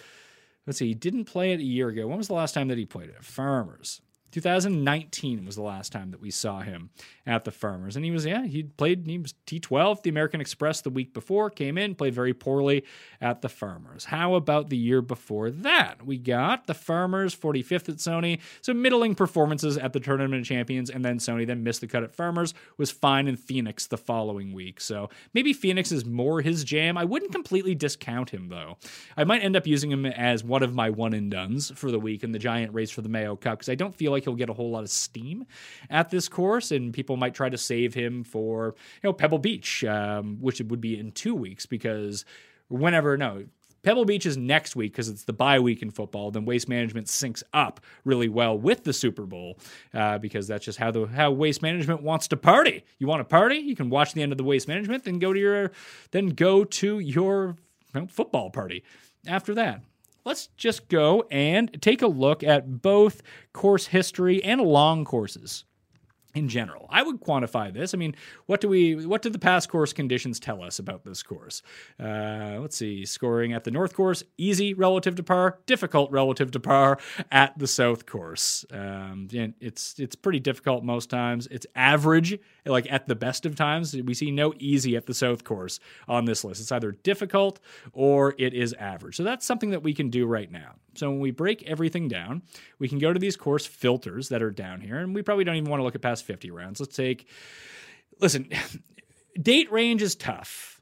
let's see, he didn't play it a year ago. When was the last time that he played it? Farmers. 2019 was the last time that we saw him at the Farmers. And he was, yeah, he played, he was T12, the American Express the week before, came in, played very poorly at the Farmers. How about the year before that? We got the Farmers, 45th at Sony, some middling performances at the Tournament of Champions, and then Sony then missed the cut at Farmers, was fine in Phoenix the following week. So maybe Phoenix is more his jam. I wouldn't completely discount him, though. I might end up using him as one of my one and duns for the week in the giant race for the Mayo Cup, because I don't feel like like he'll get a whole lot of steam at this course, and people might try to save him for you know Pebble Beach, um, which would be in two weeks because whenever no Pebble Beach is next week because it's the bye week in football. Then Waste Management syncs up really well with the Super Bowl uh, because that's just how the how Waste Management wants to party. You want to party? You can watch the end of the Waste Management, then go to your then go to your you know, football party after that let's just go and take a look at both course history and long courses in general. I would quantify this. I mean, what do we what do the past course conditions tell us about this course? Uh, let's see. Scoring at the North Course, easy relative to par, difficult relative to par at the South Course. Um, it's it's pretty difficult most times. It's average, like at the best of times. We see no easy at the South Course on this list. It's either difficult or it is average. So that's something that we can do right now. So when we break everything down, we can go to these course filters that are down here, and we probably don't even want to look at past 50 rounds. Let's take, listen, date range is tough.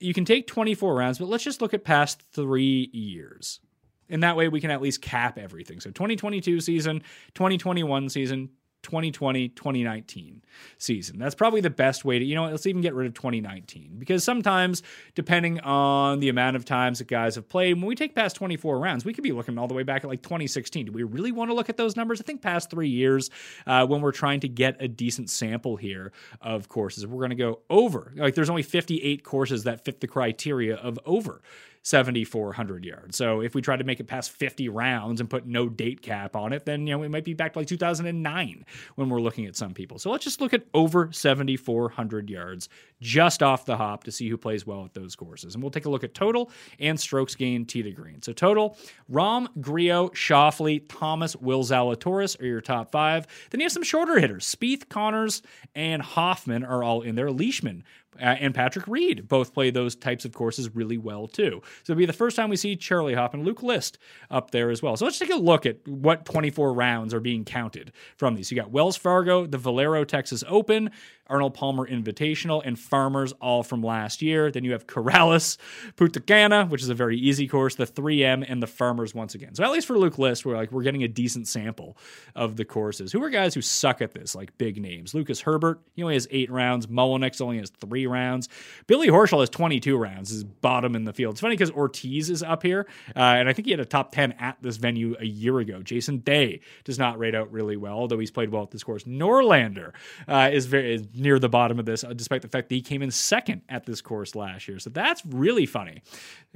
You can take 24 rounds, but let's just look at past three years. And that way we can at least cap everything. So 2022 season, 2021 season, 2020 2019 season. That's probably the best way to, you know, let's even get rid of 2019 because sometimes, depending on the amount of times that guys have played, when we take past 24 rounds, we could be looking all the way back at like 2016. Do we really want to look at those numbers? I think past three years, uh, when we're trying to get a decent sample here of courses, we're going to go over. Like there's only 58 courses that fit the criteria of over. 7,400 yards. So if we try to make it past 50 rounds and put no date cap on it, then you know we might be back to like 2009 when we're looking at some people. So let's just look at over 7,400 yards just off the hop to see who plays well at those courses, and we'll take a look at total and strokes gained tee to green. So total: Rahm, Grillo, Schauffele, Thomas, Will Zalatoris are your top five. Then you have some shorter hitters: Spieth, Conners, and Hoffman are all in there. Leishman Uh, and Patrick Reed both play those types of courses really well too. So it'll be the first time we see Charley Hoffman, and Luke List up there as well. So let's take a look at what 24 rounds are being counted from these. You got Wells Fargo, the Valero Texas Open, Arnold Palmer Invitational, and Farmers all from last year. Then you have Corales, Punta Cana, which is a very easy course, the 3M, and the Farmers once again. So at least for Luke List, we're like we're getting a decent sample of the courses. Who are guys who suck at this, like big names? Lucas Herbert, he only has eight rounds. Mullinax only has three rounds. Billy Horschel has 22 rounds, is bottom in the field. It's funny because Ortiz is up here, uh, and I think he had a top 10 at this venue a year ago. Jason Day does not rate out really well, although he's played well at this course. Norlander uh, is very is near the bottom of this, uh, despite the fact that he came in second at this course last year. So that's really funny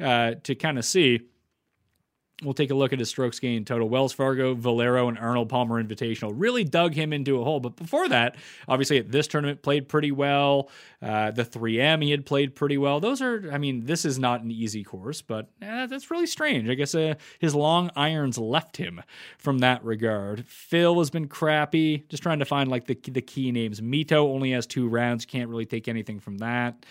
uh, to kind of see. We'll take a look at his strokes gained total. Wells Fargo, Valero, and Arnold Palmer Invitational really dug him into a hole. But before that, obviously at this tournament played pretty well. Uh, the 3M he had played pretty well. Those are, I mean, this is not an easy course, but eh, that's really strange. I guess uh, his long irons left him from that regard. Phil has been crappy. Just trying to find like the the key names. Mito only has two rounds. Can't really take anything from that.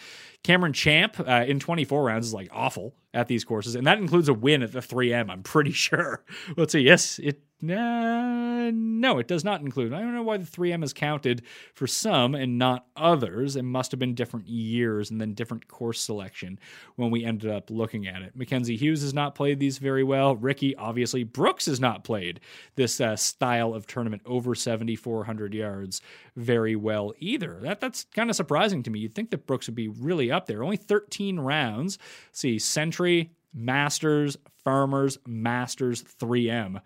Cameron Champ uh, in 24 rounds is like awful at these courses, and that includes a win at the 3M. I'm pretty sure. Let's see. Yes, it. Uh, no, it does not include. I don't know why the 3M is counted for some and not others. It must have been different years and then different course selection when we ended up looking at it. Mackenzie Hughes has not played these very well. Rickie, obviously, Brooks has not played this uh, style of tournament over 7,400 yards very well either. That that's kind of surprising to me. You'd think that Brooks would be really up there. Only 13 rounds. See, Sentry, Masters, Farmers, Masters, 3M.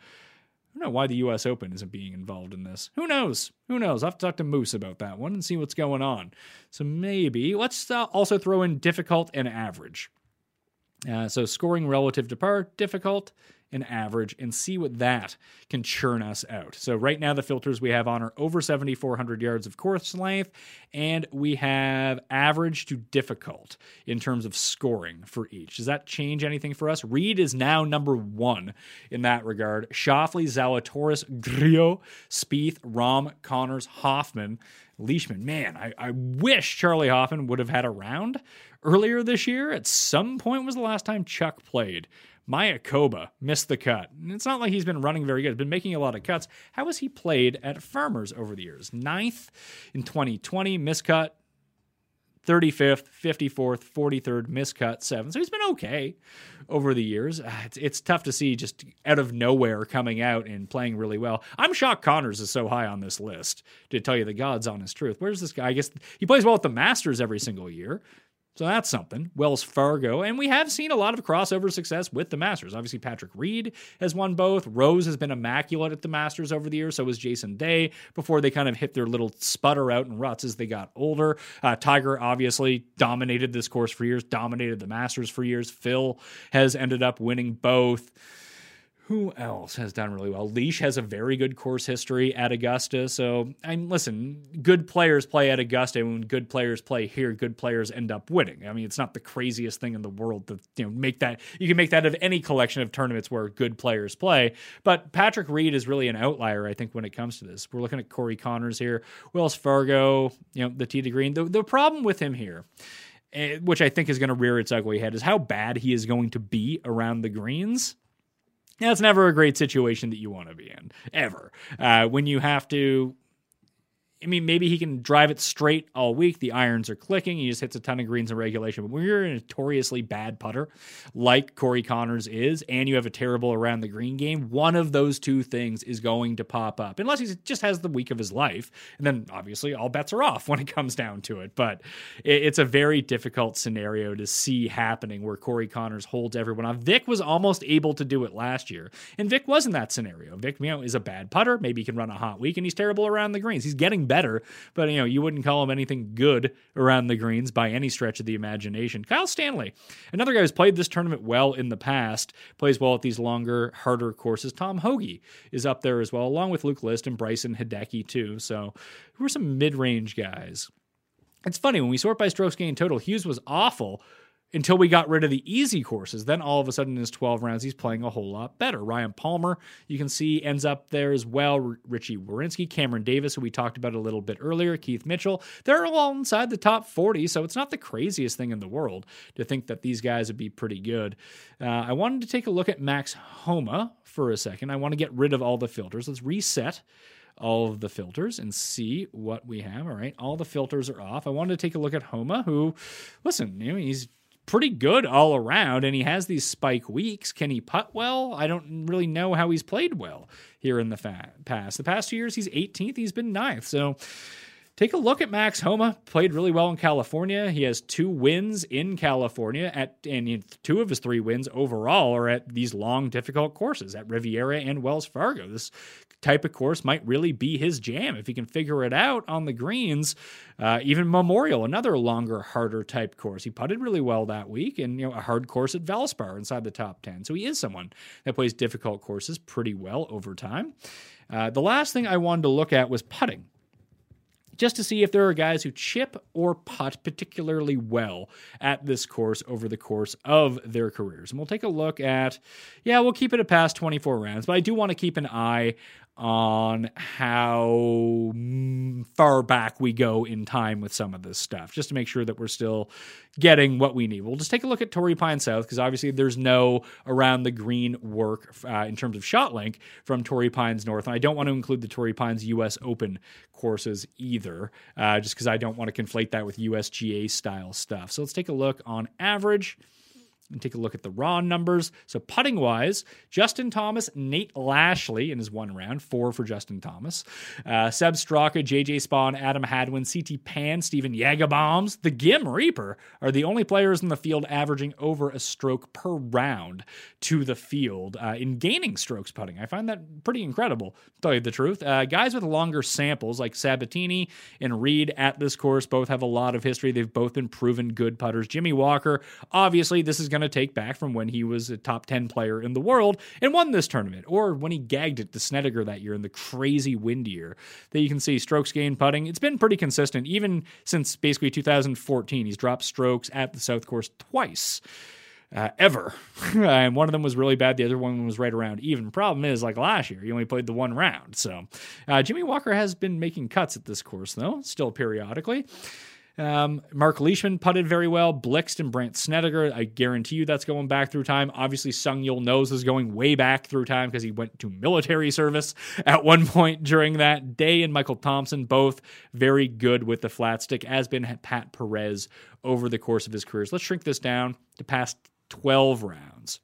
I don't know why the U.S. Open isn't being involved in this. Who knows? Who knows? I'll have to talk to Moose about that one and see what's going on. So maybe let's uh, also throw in difficult and average. Uh, so scoring relative to par, difficult and average, and see what that can churn us out. So right now the filters we have on are over 7,400 yards of course length, and we have average to difficult in terms of scoring for each. Does that change anything for us? Reed is now number one in that regard. Schauffele, Zalatoris, Grillo, Spieth, Rahm, Conners, Hoffman. Leishman, man, I, I wish Charley Hoffman would have had a round earlier this year. At some point was the last time Chuck played. Mayakoba missed the cut. And it's not like he's been running very good. He's been making a lot of cuts. How has he played at Farmers over the years? Ninth in 2020, miscut. 35th, 54th, 43rd, miscut, 7th. So he's been okay over the years. Ah, It's, it's tough to see just out of nowhere coming out and playing really well. I'm shocked Conners is so high on this list, to tell you the God's honest truth. Where's this guy? I guess he plays well at the Masters every single year. So that's something. Wells Fargo. And we have seen a lot of crossover success with the Masters. Obviously, Patrick Reed has won both. Rose has been immaculate at the Masters over the years. So was Jason Day before they kind of hit their little sputter out in ruts as they got older. Uh, Tiger obviously dominated this course for years, dominated the Masters for years. Phil has ended up winning both. Who else has done really well? Leash has a very good course history at Augusta. So, I mean, listen, good players play at Augusta. And when good players play here, good players end up winning. I mean, it's not the craziest thing in the world to you know make that. You can make that of any collection of tournaments where good players play. But Patrick Reed is really an outlier, I think, when it comes to this. We're looking at Corey Conners here, Wells Fargo, you know, the tee to green. The, the problem with him here eh, which I think is going to rear its ugly head, is how bad he is going to be around the greens. That's never a great situation that you want to be in, ever. Uh, when you have to I mean, maybe he can drive it straight all week. The irons are clicking. He just hits a ton of greens in regulation. But when you're a notoriously bad putter, like Corey Conners is, and you have a terrible around the green game, one of those two things is going to pop up, unless he just has the week of his life. And then obviously all bets are off when it comes down to it. But it's a very difficult scenario to see happening where Corey Conners holds everyone off. Vic was almost able to do it last year, and Vic was in that scenario. Vic, you know, is a bad putter. Maybe he can run a hot week, and he's terrible around the greens. He's getting better better, but you know, you wouldn't call him anything good around the greens by any stretch of the imagination. Kyle Stanley, another guy who's played this tournament well in the past, plays well at these longer, harder courses. Tom Hoge is up there as well, along with Luke List and Bryson Hideki too. So, who are some mid-range guys? It's funny when we sort by strokes gained total. Hughes was awful until we got rid of the easy courses. Then all of a sudden, in his 12 rounds, he's playing a whole lot better. Ryan Palmer, you can see, ends up there as well. R- Richy Werenski, Cameron Davis, who we talked about a little bit earlier, Keith Mitchell. They're all inside the top 40, so it's not the craziest thing in the world to think that these guys would be pretty good. Uh, I wanted to take a look at Max Homa for a second. I want to get rid of all the filters. Let's reset all of the filters and see what we have. All right, all the filters are off. I wanted to take a look at Homa, who, listen, you know, he's pretty good all around, and he has these spike weeks. Can he putt well? I don't really know how he's played well here in the fa- past. The past two years, he's 18th. He's been ninth. So take a look at Max Homa. Played really well in California. He has two wins in California at and two of his three wins overall are at these long, difficult courses at Riviera and Wells Fargo. This type of course might really be his jam if he can figure it out on the greens. Uh, even Memorial, another longer, harder type course. He putted really well that week, and you know a hard course at Valspar inside the top ten. So he is someone that plays difficult courses pretty well over time. Uh, the last thing I wanted to look at was putting just to see if there are guys who chip or putt particularly well at this course over the course of their careers. And we'll take a look at, yeah, we'll keep it at past 24 rounds, but I do want to keep an eye on how far back we go in time with some of this stuff, just to make sure that we're still getting what we need. We'll just take a look at Torrey Pine South because obviously there's no around the green work uh, in terms of shot length from Torrey Pines North, and I don't want to include the Torrey Pines U.S. Open courses either, uh, just because I don't want to conflate that with USGA style stuff. So let's take a look on average and take a look at the raw numbers. So, putting wise, Justin Thomas, Nate Lashley in his one round, four for Justin Thomas. Uh, Sepp Straka, JJ Spaun, Adam Hadwin, CT Pan, Stephen Yagabombs, the Gim Reaper are the only players in the field averaging over a stroke per round to the field uh, in gaining strokes putting. I find that pretty incredible, tell you the truth. Uh, guys with longer samples like Sabatini and Reed at this course both have a lot of history. They've both been proven good putters. Jimmy Walker, obviously, this is going to take back from when he was a top 10 player in the world and won this tournament, or when he gagged it to Snedeker that year in the crazy wind year. That you can see strokes gained putting. It's been pretty consistent, even since basically 2014. He's dropped strokes at the South Course twice. Uh, ever. and one of them was really bad. The other one was right around even. Problem is, like last year, he only played the one round. So uh, Jimmy Walker has been making cuts at this course, though, still periodically. Um, Mark Leishman putted very well. Blixt and Brandt Snedeker, I guarantee you that's going back through time. Obviously, Seung-yul Noh is going way back through time because he went to military service at one point during that day. And Michael Thompson, both very good with the flat stick, as been Pat Perez over the course of his careers. Let's shrink this down to past 12 rounds.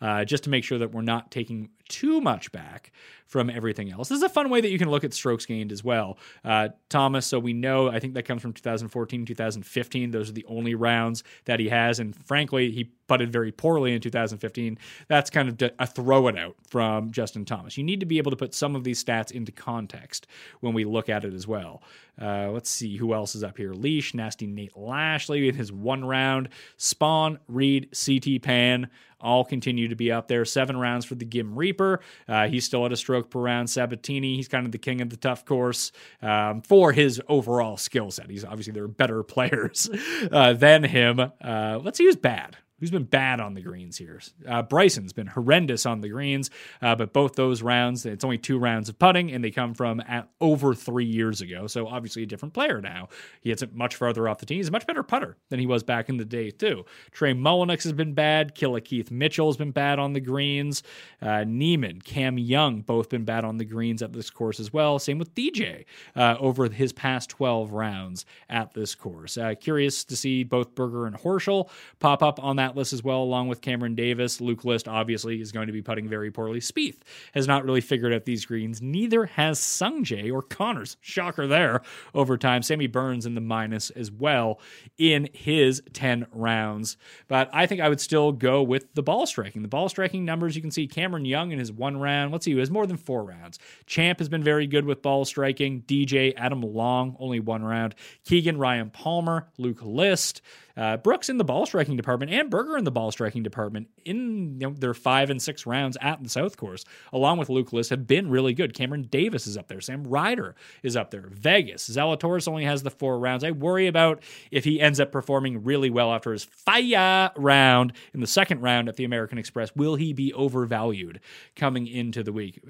Uh, just to make sure that we're not taking too much back from everything else. This is a fun way that you can look at strokes gained as well. Uh, Thomas, so we know, I think that comes from 2014, 2015. Those are the only rounds that he has. And frankly, he putted very poorly in 2015. That's kind of a throw it out from Justin Thomas. You need to be able to put some of these stats into context when we look at it as well. Uh, let's see who else is up here. Leash, Nasty Nate Lashley in his one round. Spaun, Reed, CT Pan all continue to be up there. Seven rounds for the Gim Reaper. Uh, he's still at a stroke round. Sabatini, he's kind of the king of the tough course um, for his overall skill set. He's obviously there are better players uh, than him. Uh, let's see who's bad. Who's been bad on the greens here? Uh, Bryson's been horrendous on the greens, uh, but both those rounds, it's only two rounds of putting, and they come from over three years ago. So obviously a different player now. He hits it much farther off the tee. He's a much better putter than he was back in the day, too. Trey Mullinax has been bad. Killer Keith Mitchell has been bad on the greens. Uh, Niemann, Cam Young, both been bad on the greens at this course as well. Same with DJ uh, over his past 12 rounds at this course. Uh, curious to see both Berger and Horschel pop up on that list as well, along with Cameron Davis. Luke List obviously is going to be putting very poorly. Spieth has not really figured out these greens. Neither has Sungjae or Conners. Shocker there over time. Sammy Burns in the minus as well in his 10 rounds. But I think I would still go with the ball striking. The ball striking numbers you can see Cameron Young in his one round. Let's see, he has more than four rounds. Champ has been very good with ball striking. DJ, Adam Long, only one round. Keegan, Ryan Palmer, Luke List. Uh, Brooks in the ball striking department and Berger in the ball striking department in you know, their five and six rounds at the South Course, along with Luke List, have been really good. Cameron Davis is up there. Sam Ryder is up there. Vegas. Zalatoris only has the four rounds. I worry about if he ends up performing really well after his fire round in the second round at the American Express. Will he be overvalued coming into the week?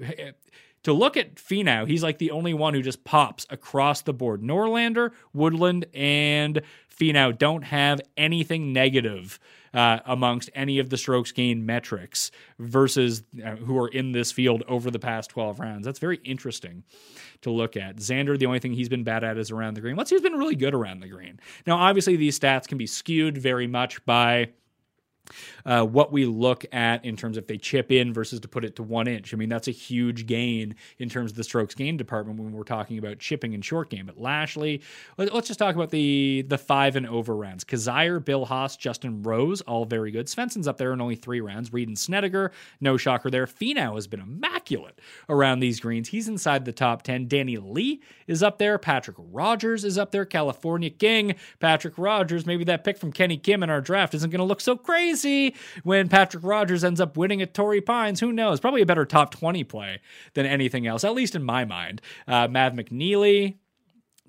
to look at Finau, he's like the only one who just pops across the board. Norlander, Woodland, and Finau don't have anything negative uh, amongst any of the strokes gain metrics versus uh, who are in this field over the past 12 rounds. That's very interesting to look at. Xander, the only thing he's been bad at is around the green. Let's see who's been really good around the green. Now, obviously, these stats can be skewed very much by uh, what we look at in terms of if they chip in versus to put it to one inch. I mean, that's a huge gain in terms of the strokes gain department when we're talking about chipping and short game. But Lashley, let, us just talk about the the five and over rounds. Kizzire, Bill Haas, Justin Rose, all very good. Svensson's up there in only three rounds. Reed and Snedeker, no shocker there. Finau has been immaculate around these greens. He's inside the top 10. Danny Lee is up there. Patrick Rodgers is up there. California King, Patrick Rodgers. Maybe that pick from Kenny Kim in our draft isn't going to look so crazy when Patrick Rodgers ends up winning at Torrey Pines. Who knows? Probably a better top 20 play than anything else, at least in my mind. Uh, Mav McNealy,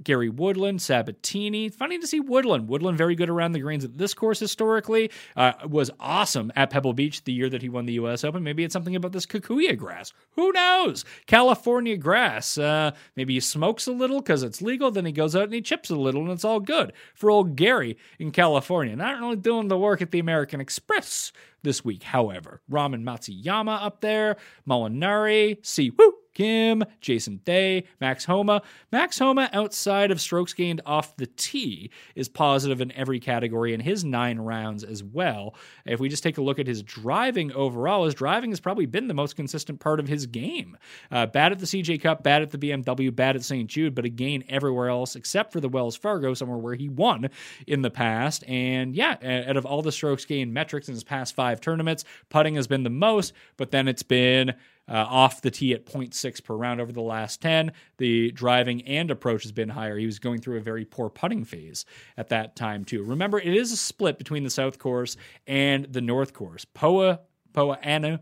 Gary Woodland, Sabatini. Funny to see Woodland. Woodland very good around the greens at this course historically. Uh, was awesome at Pebble Beach the year that he won the U.S. Open. Maybe it's something about this Kikuyu grass. Who knows? California grass. Uh, maybe he smokes a little because it's legal. Then he goes out and he chips a little, and it's all good for old Gary in California. Not really doing the work at the American Express this week, however. Raman Matsuyama up there, Molinari, Si Woo, Kim, Jason Day, Max Homa. Max Homa, outside of strokes gained off the tee, is positive in every category in his nine rounds as well. If we just take a look at his driving overall, his driving has probably been the most consistent part of his game. Uh, bad at the CJ Cup, bad at the BMW, bad at St. Jude, but again, everywhere else except for the Wells Fargo, somewhere where he won in the past. And yeah, out of all the strokes gained metrics in his past five tournaments, putting has been the most, but then it's been uh, off the tee at 0.6 per round over the last 10. The driving and approach has been higher. He was going through a very poor putting phase at that time, too. Remember, it is a split between the South Course and the North Course. Poa, Poa Anu,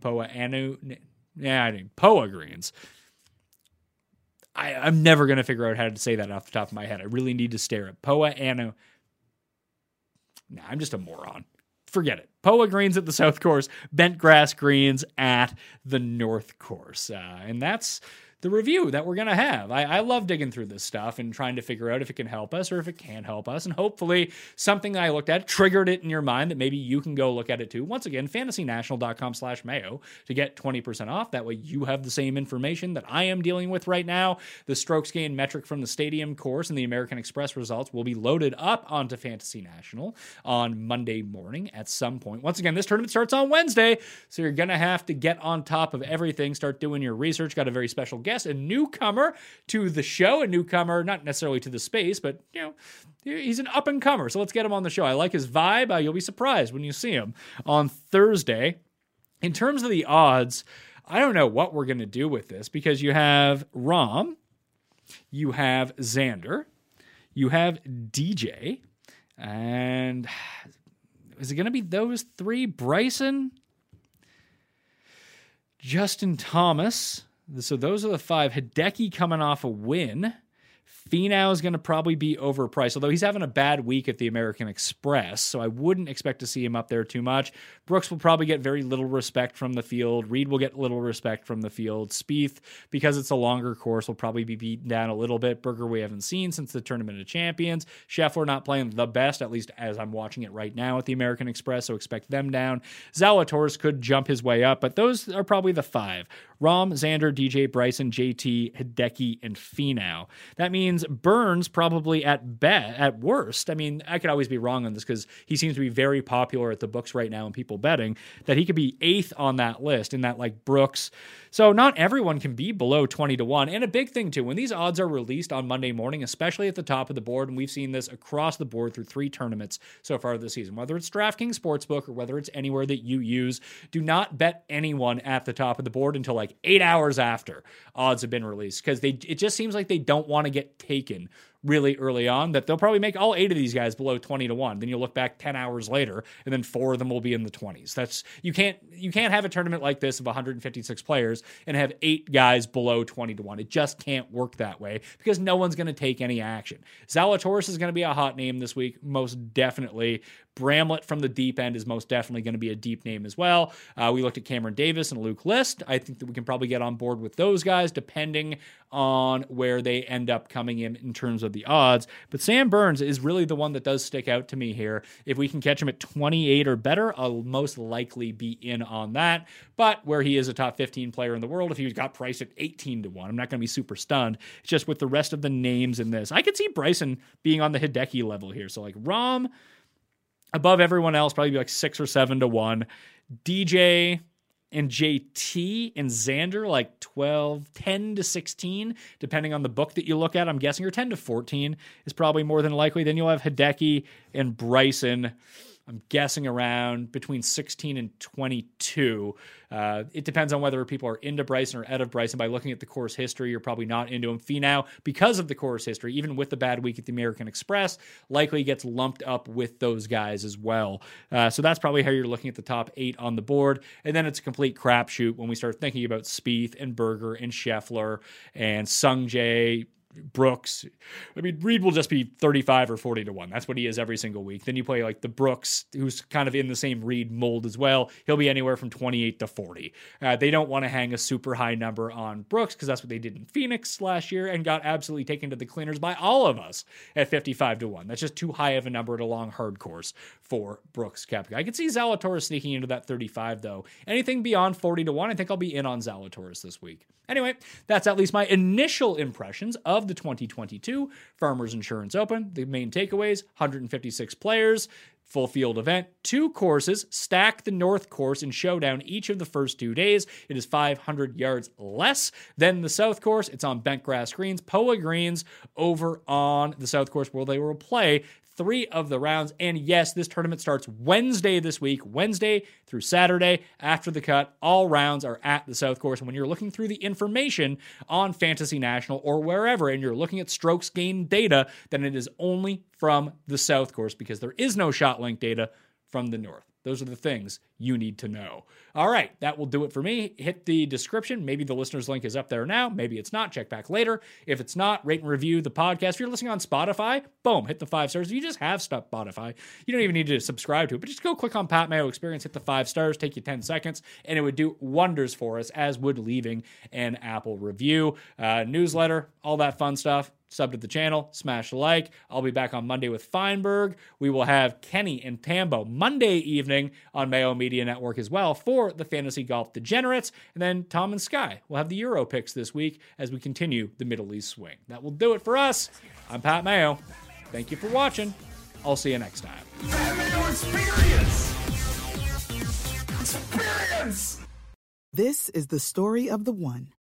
Poa Anu, yeah, I mean, Poa Greens. I, am never going to figure out how to say that off the top of my head. I really need to stare at Poa Anu. Nah, I'm just a moron forget it. Poa greens at the South Course, bent grass greens at the North Course. Uh, and that's the review that we're going to have. I, I, love digging through this stuff and trying to figure out if it can help us or if it can't help us. And hopefully, something I looked at triggered it in your mind that maybe you can go look at it too. Once again, fantasynational.com slash mayo to get 20% off. That way, you have the same information that I am dealing with right now. The strokes gain metric from the stadium course and the American Express results will be loaded up onto Fantasy National on Monday morning at some point. Once again, this tournament starts on Wednesday, so you're going to have to get on top of everything, start doing your research. Got a very special guest guest, a newcomer to the show, a newcomer, not necessarily to the space, but you know, he's an up and comer. So let's get him on the show. I like his vibe. Uh, you'll be surprised when you see him on Thursday. In terms of the odds, I don't know what we're going to do with this because you have Rahm, you have Xander, you have DJ, and is it going to be those three? Bryson, Justin Thomas, so those are the five. Hideki coming off a win. Finau is going to probably be overpriced, although he's having a bad week at the American Express, so I wouldn't expect to see him up there too much. Brooks will probably get very little respect from the field. Reed will get little respect from the field. Spieth, because it's a longer course, will probably be beaten down a little bit. Berger, we haven't seen since the Tournament of Champions. Scheffler not playing the best, at least as I'm watching it right now at the American Express, so expect them down. Zalatoris could jump his way up, but those are probably the five. Rahm, Xander, DJ, Bryson, JT, Hideki, and Finau. That means Burns probably at bet at worst. I mean, I could always be wrong on this because he seems to be very popular at the books right now and people betting that he could be eighth on that list in that like Brooks. So not everyone can be below 20 to 1. And a big thing too, when these odds are released on Monday morning, especially at the top of the board, and we've seen this across the board through three tournaments so far this season, whether it's DraftKings Sportsbook or whether it's anywhere that you use, do not bet anyone at the top of the board until like eight hours after odds have been released because they it just seems like they don't want to get taken really early on that they'll probably make all eight of these guys below 20 to 1 then you'll look back 10 hours later and then four of them will be in the 20s that's you can't you can't have a tournament like this of 156 players and have eight guys below 20 to 1 it just can't work that way because no one's going to take any action. Zalatoris is going to be a hot name this week most definitely. Bramlett from the deep end is most definitely going to be a deep name as well. Uh, we looked at Cameron Davis and Luke List. I think that we can probably get on board with those guys depending on where they end up coming in in terms of the odds. But Sam Burns is really the one that does stick out to me here. If we can catch him at 28 or better, I'll most likely be in on that. But where he is a top 15 player in the world, if he got priced at 18 to 1, I'm not going to be super stunned. It's just with the rest of the names in this. I could see Bryson being on the Hideki level here. So like Rahm above everyone else, probably be like six or seven to one. DJ and JT and Xander like 12, 10 to 16, depending on the book that you look at. I'm guessing, or 10 to 14 is probably more than likely. Then you'll have Hideki and Bryson. I'm guessing around between 16 and 22. Uh, it depends on whether people are into Bryson or out of Bryson. By looking at the course history, you're probably not into him. Finau, because of the course history, even with the bad week at the American Express, likely gets lumped up with those guys as well. Uh, so that's probably how you're looking at the top eight on the board. And then it's a complete crapshoot when we start thinking about Spieth and Berger and Scheffler and Sungjae Brooks. I mean, Reed will just be 35 or 40 to 1. That's what he is every single week. Then you play like the Brooks, who's kind of in the same Reed mold as well. He'll be anywhere from 28 to 40. Uh, they don't want to hang a super high number on Brooks because that's what they did in Phoenix last year and got absolutely taken to the cleaners by all of us at 55 to 1. That's just too high of a number at a long hard course for Brooks Koepka. I could see Zalatoris sneaking into that 35 though. Anything beyond 40 to 1, I think I'll be in on Zalatoris this week. Anyway, that's at least my initial impressions of the 2022 Farmers Insurance Open. The main takeaways 156 players, full field event, two courses, stack the North course and showdown each of the first two days. It is 500 yards less than the South course. It's on bent grass greens, POA greens over on the South course where they will play three of the rounds. And yes, this tournament starts Wednesday this week, Wednesday through Saturday after the cut. All rounds are at the South Course. And when you're looking through the information on Fantasy National or wherever, and you're looking at strokes gained data, then it is only from the South Course because there is no shot link data from the North. Those are the things you need to know. All right, that will do it for me. Hit the description. Maybe the listener's link is up there now. Maybe it's not. Check back later. If it's not, rate and review the podcast. If you're listening on Spotify, boom, hit the five stars. If you just have Spotify, you don't even need to subscribe to it, but just go click on Pat Mayo Experience, hit the five stars, take you 10 seconds, and it would do wonders for us, as would leaving an Apple review, uh, newsletter, all that fun stuff sub to the channel, smash like. I'll be back on Monday with Feinberg. We will have Kenny and Tambo Monday evening on Mayo Media Network as well for the Fantasy Golf Degenerates. And then Tom and Sky will have the Euro picks this week as we continue the Middle East swing. That will do it for us. I'm Pat Mayo. Thank you for watching. I'll see you next time. Mayo Experience. Experience. This is the story of the one.